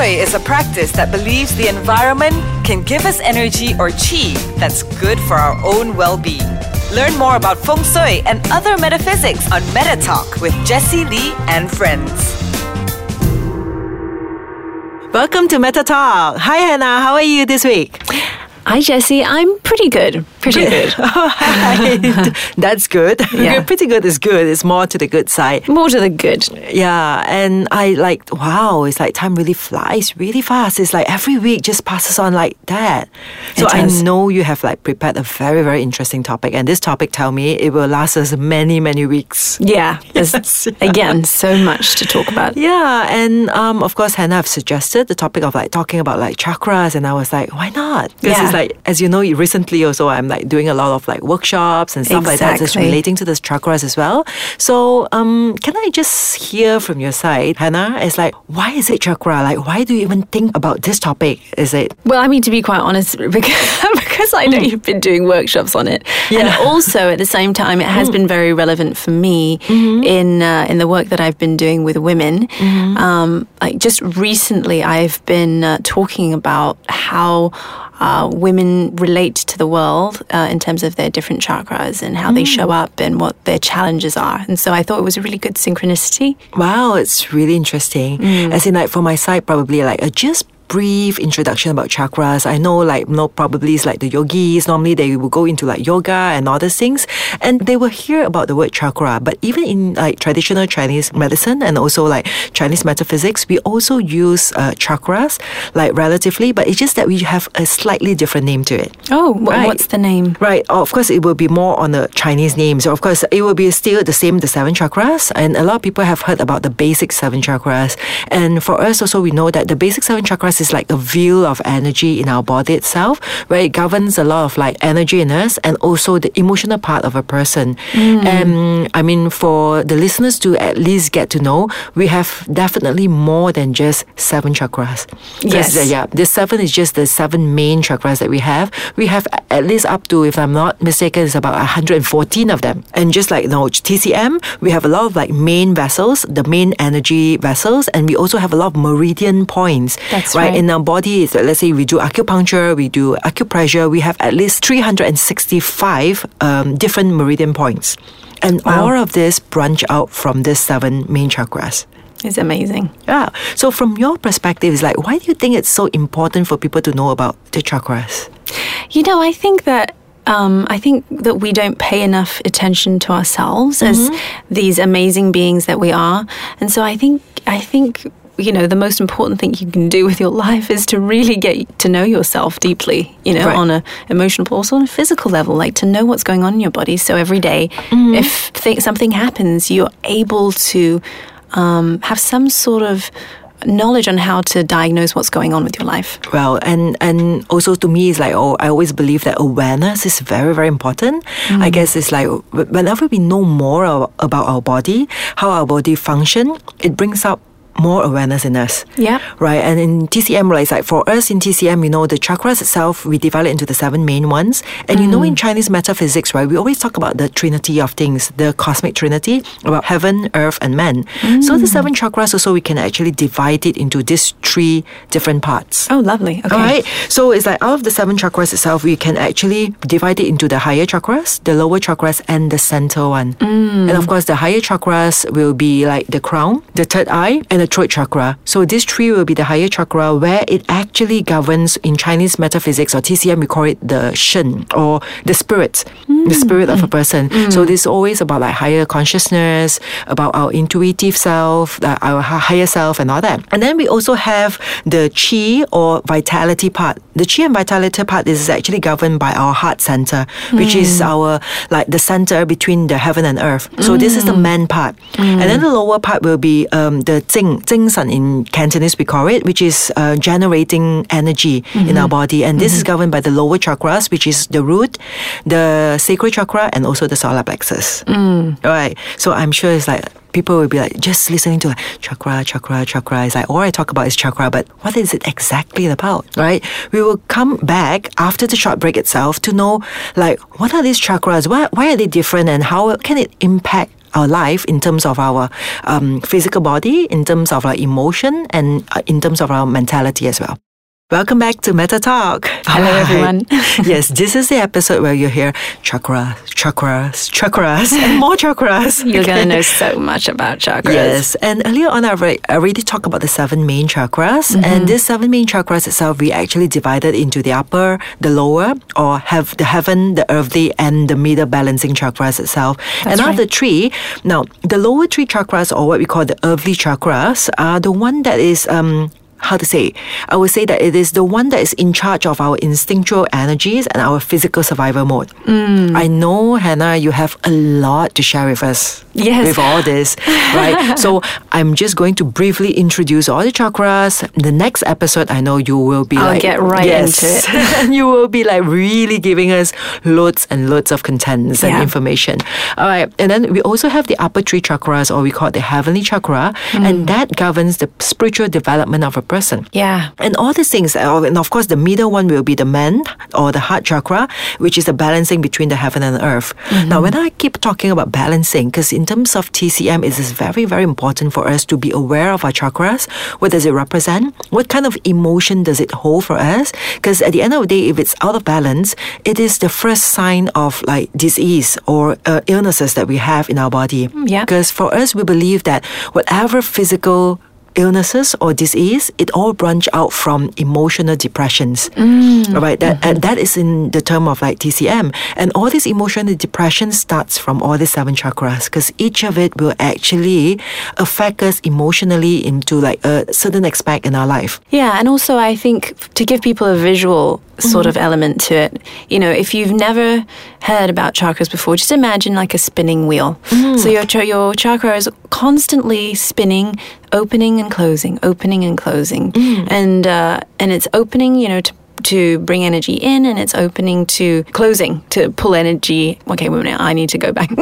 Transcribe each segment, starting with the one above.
Shui is a practice that believes the environment can give us energy or chi that's good for our own well being. Learn more about Feng Shui and other metaphysics on Meta Talk with Jessie Lee and friends. Welcome to Meta Talk. Hi, Hannah. How are you this week? Hi, Jesse. I'm pretty good. Pretty good. That's good. Yeah. Pretty good is good. It's more to the good side. More to the good. Yeah, and I like wow, it's like time really flies really fast. It's like every week just passes on like that. So I know you have like prepared a very very interesting topic, and this topic tell me it will last us many many weeks. Yeah. Yes, yeah. again, so much to talk about. Yeah, and um, of course, Hannah have suggested the topic of like talking about like chakras, and I was like, why not? Because Yeah. it's like, as you know, recently also I'm like doing a lot of like workshops and stuff like that, relating to this chakras as well. So, um, can I just hear from your side, Hannah? It's like, why is it chakra? Like, why do you even think about this topic? Is it? Well, I mean, to be quite honest, because, because I know you've been doing workshops on it, and also at the same time, it has been very relevant for me in uh, in the work that I've been doing with women. Um, like just recently, I've been uh, talking about how. Uh, women relate to the world uh, in terms of their different chakras and how they show up and what their challenges are. And so I thought it was a really good synchronicity. Wow, it's really interesting. As in, like, for my side, probably like a just brief introduction about chakras. I know, like, no, probably it's like the yogis. Normally, they will go into like yoga and all these things, and they will hear about the word chakra. But even in like traditional Chinese medicine and also like Chinese metaphysics, we also use uh, chakras like relatively, but it's just that we have a slightly different name to it. Oh, wh- Right. what's the name? Right. Of course, it will be more on the Chinese name. So, of course, it will be still the same, the seven chakras. And a lot of people have heard about the basic seven chakras. And for us, also, we know that the basic seven chakras is like a view of energy in our body itself, where it governs a lot of like energy in us and also the emotional part of a person. And I mean, for the listeners to at least get to know, we have definitely more than just seven chakras. Yes. uh, yeah, the seven is just the seven main chakras that we have. We have at least up to, if I'm not mistaken, it's about 114 of them. And just like you know, TCM, we have a lot of like main vessels, the main energy vessels, and we also have a lot of meridian points. That's right. right. In our body, let's say we do acupuncture, we do acupressure, we have at least 365 um, different meridian points. And Wow. all of this branch out from these seven main chakras. It's amazing. Yeah. So from your perspective, it's like, why do you think it's so important for people to know about the chakras? You know, I think that um, I think that we don't pay enough attention to ourselves as these amazing beings that we are, and so I think I think you know the most important thing you can do with your life is to really get to know yourself deeply. You know, Right. on a emotional, but also on a physical level, like to know what's going on in your body. So every day, if th- something happens, you're able to um, have some sort of knowledge on how to diagnose what's going on with your life. Well, and and also to me, it's like oh, I always believe that awareness is very very important. I guess it's like whenever we know more about our body, how our body function, it brings up more awareness in us. Yeah. Right. And in TCM, right, it's like for us in TCM, you know, the chakras itself, we divide it into the seven main ones. And you know, in mm. Chinese metaphysics, right, we always talk about the trinity of things, the cosmic trinity, about heaven, earth, and man. So the mm. seven chakras also, we can actually divide it into these three different parts. Oh, lovely. Okay. All right. So it's like out of the seven chakras itself, we can actually divide it into the higher chakras, the lower chakras, and the center one. Mm. And of course, the higher chakras will be like the crown, the third eye, and the throat chakra. So this tree will be the higher chakra where it actually governs in Chinese metaphysics or TCM, we call it the shen or the spirit, the spirit of a person. So this is always about like higher consciousness, about our intuitive self, uh, our higher self, and all that. And then we also have the chi or vitality part. The chi and vitality part is actually governed by our heart center, which is our like the center between the heaven and earth. So this is the man part, and then the lower part will be um, the jing, jing san in Cantonese we call it, which is uh, generating energy in our mm-hmm. body, and this is mm-hmm. governed by the lower chakras, which is the root, the sacral chakra, and also the solar plexus. Mm. Right. So I'm sure it's like people will be like just listening to like chakra, chakra, chakra. It's like all I talk about is chakra, but what is it exactly about? Right? We will come back after the short break itself to know like what are these chakras? Why why are they different and how can it impact our life in terms of our um, physical body, in terms of our emotion, and uh, in terms of our mentality as well. Welcome back to Meta Talk. Hello, everyone. yes, this is the episode where you hear chakras, chakras, chakras, and more chakras. You're Okay. going to know so much about chakras. Yes, and earlier on, I already, I already talked about the seven main chakras, Mm-hmm. and these seven main chakras itself, we actually divided into the upper, the lower, or have the heaven, the earthly, and the middle balancing chakras itself. and out of the three, now the lower three chakras, or what we call the earthly chakras, are the one that is um. How to say? I would say that it is the one that is in charge of our instinctual energies and our physical survival mode. Mm. I know, Hannah, you have a lot to share with us Yes. with all this, right? so I'm just going to briefly introduce all the chakras. The next episode, I know you will be I'll like, get right yes, into it. and you will be like really giving us loads and loads of contents and Yeah. information. All right, and then we also have the upper three chakras, or we call it the heavenly chakra, Mm. and that governs the spiritual development of a person. Yeah. And all these things, uh, and of course, the middle one will be the man or the heart chakra, which is the balancing between the heaven and earth. Now, when I keep talking about balancing, because in terms of TCM, it is very, very important for us to be aware of our chakras. What does it represent? What kind of emotion does it hold for us? Because at the end of the day, if it's out of balance, it is the first sign of like disease or uh, illnesses that we have in our body. yeah. Because for us, we believe that whatever physical illnesses or disease, it all branch out from emotional depressions. All right, that and mm-hmm. that is in the term of like TCM, and all this emotional depression starts from all the seven chakras because each of it will actually affect us emotionally into like a certain aspect in our life. Yeah, and also I think to give people a visual sort mm-hmm. of element to it, you know, if you've never heard about chakras before, just imagine like a spinning wheel. So mm. your your chakra is constantly spinning, opening and closing, opening and closing, mm. and uh, and it's opening, you know, to to bring energy in and it's opening to closing to pull energy. Okay wait a minute i need to go back.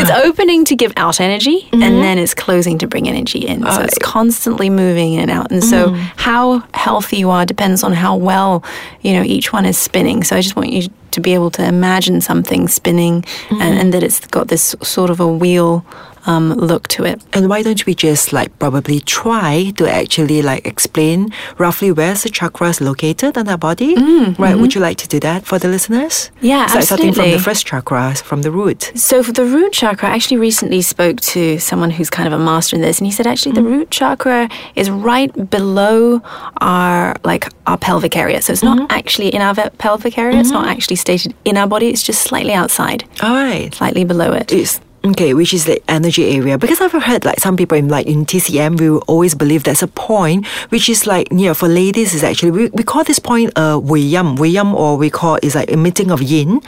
It's uh-huh. opening to give out energy and mm-hmm. then it's closing to bring energy in. So it's constantly moving in and out. And so mm-hmm. how healthy you are depends on how well you know each one is spinning. So i just want you to be able to imagine something spinning and, mm-hmm. and that it's got this sort of a wheel um, look to it And why don't we just like probably try to actually like explain roughly where's the chakras located on our body? Mm, right? Mm-hmm. Would you like to do that for the listeners? Yeah, It's like starting from the first chakra, from the root. So for the root chakra, I actually recently spoke to someone who's kind of a master in this, and he said actually the mm. root chakra is right below our like our pelvic area. So it's not mm-hmm. actually in our pelvic area. It's not mm-hmm. actually stated in our body. It's just slightly outside, All right. slightly below it. It's okay, which is the energy area. Because I've heard like some people in like in TCM, we will always believe there's a point which is like you know for ladies is actually we, we call this point uh Wei Yam. Wei Yam or we call is like emitting of yin,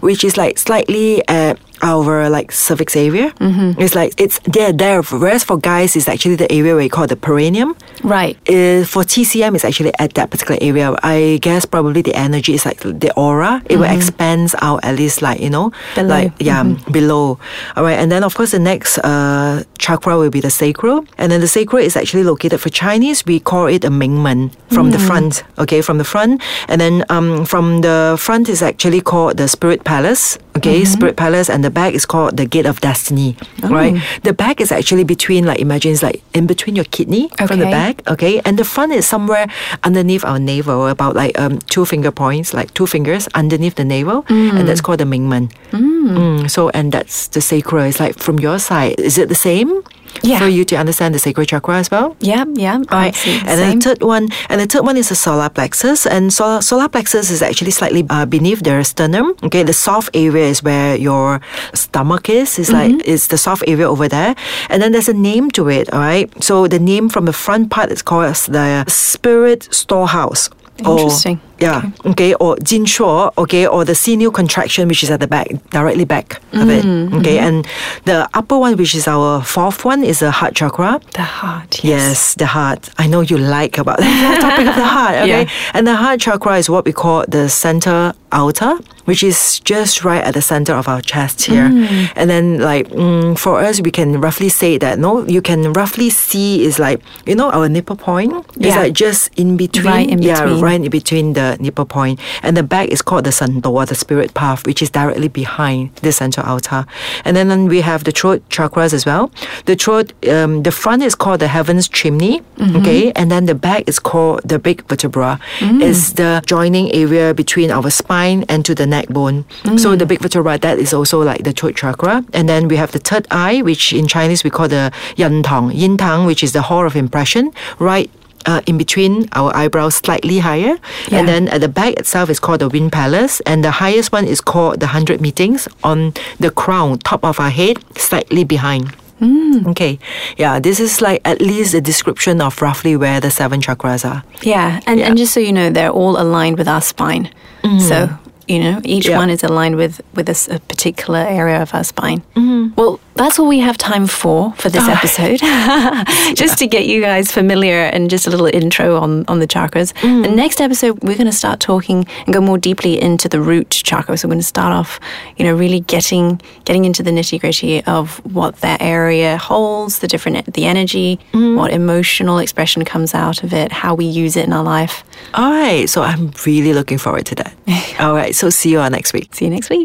which is like slightly uh our like cervix area. Mm-hmm. It's like it's there there. Whereas for guys, it's actually the area where you call the perineum. Right. Uh, for TCM, it's actually at that particular area. I guess probably the energy is like the aura. It will expand out at least like you know, Below. like yeah, below. All right, and then of course the next uh, chakra will be the sacral, and then the sacral is actually located for Chinese. We call it a Mingmen from the front. Okay, from the front, and then um, from the front is actually called the spirit palace. Okay, spirit palace, and the back is called the gate of destiny. Right, the back is actually between like imagine it's like in between your kidney from the back. Okay, and the front is somewhere underneath our navel, about like um, two finger points, like two fingers underneath the navel, and that's called the Mingmen. Mm, so, and that's the sacral. It's like from your side, is it the same? Yeah. For you to understand the sacral chakra as well? Yeah, yeah. Right. absolutely And then same. the third one, and the third one is the solar plexus, and solar, solar plexus is actually slightly uh, beneath the sternum. Okay, the soft area is where your stomach is. It's like Mm-hmm. it's the soft area over there, and then there's a name to it. All right. So the name from the front part is called the spirit storehouse. or- Interesting. Yeah. Okay. Or Jin Shuo. Okay. Or the sinew contraction, which is at the back, directly back of it. Mm-hmm. Okay. And the upper one, which is our fourth one, is the heart chakra. the heart. Yes, the heart. I know you like about the topic of the heart. Okay, Yeah. and the heart chakra is what we call the center altar, which is just right at the center of our chest here. Mm. And then, like mm, for us, we can roughly say that no, you can roughly see is like you know our nipple point is like just in between. Right in between. Yeah, right in between the the nipple point. And the back is called the Santoa, the spirit path, which is directly behind the central altar. And then, then we have the throat chakras as well. The throat, um, the front is called the heaven's chimney, mm-hmm. okay, and then the back is called the big vertebra. Mm. It's the joining area between our spine and to the neck bone. So mm. the big vertebra that is also like the throat chakra. And then we have the third eye, which in Chinese we call the yan tang, yin tang, which is the hall of impression, right uh, in between our eyebrows slightly higher. Yeah. And then at the back itself is called the wind palace. And the highest one is called the hundred meetings on the crown, top of our head, slightly behind. Okay, yeah, this is like at least a description of roughly where the seven chakras are. Yeah, and, and just so you know, they're all aligned with our spine. So you know, each Yeah. one is aligned with with a, a particular area of our spine. Mm-hmm. Well, that's all we have time for for this oh. episode. just to get you guys familiar and just a little intro on on the chakras. Mm-hmm. The next episode, we're going to start talking and go more deeply into the root chakra. So we're going to start off, you know, really getting getting into the nitty gritty of what that area holds, the different the energy, mm-hmm. what emotional expression comes out of it, how we use it in our life. All right, so I'm really looking forward to that. All right, so see you all next week. See you next week.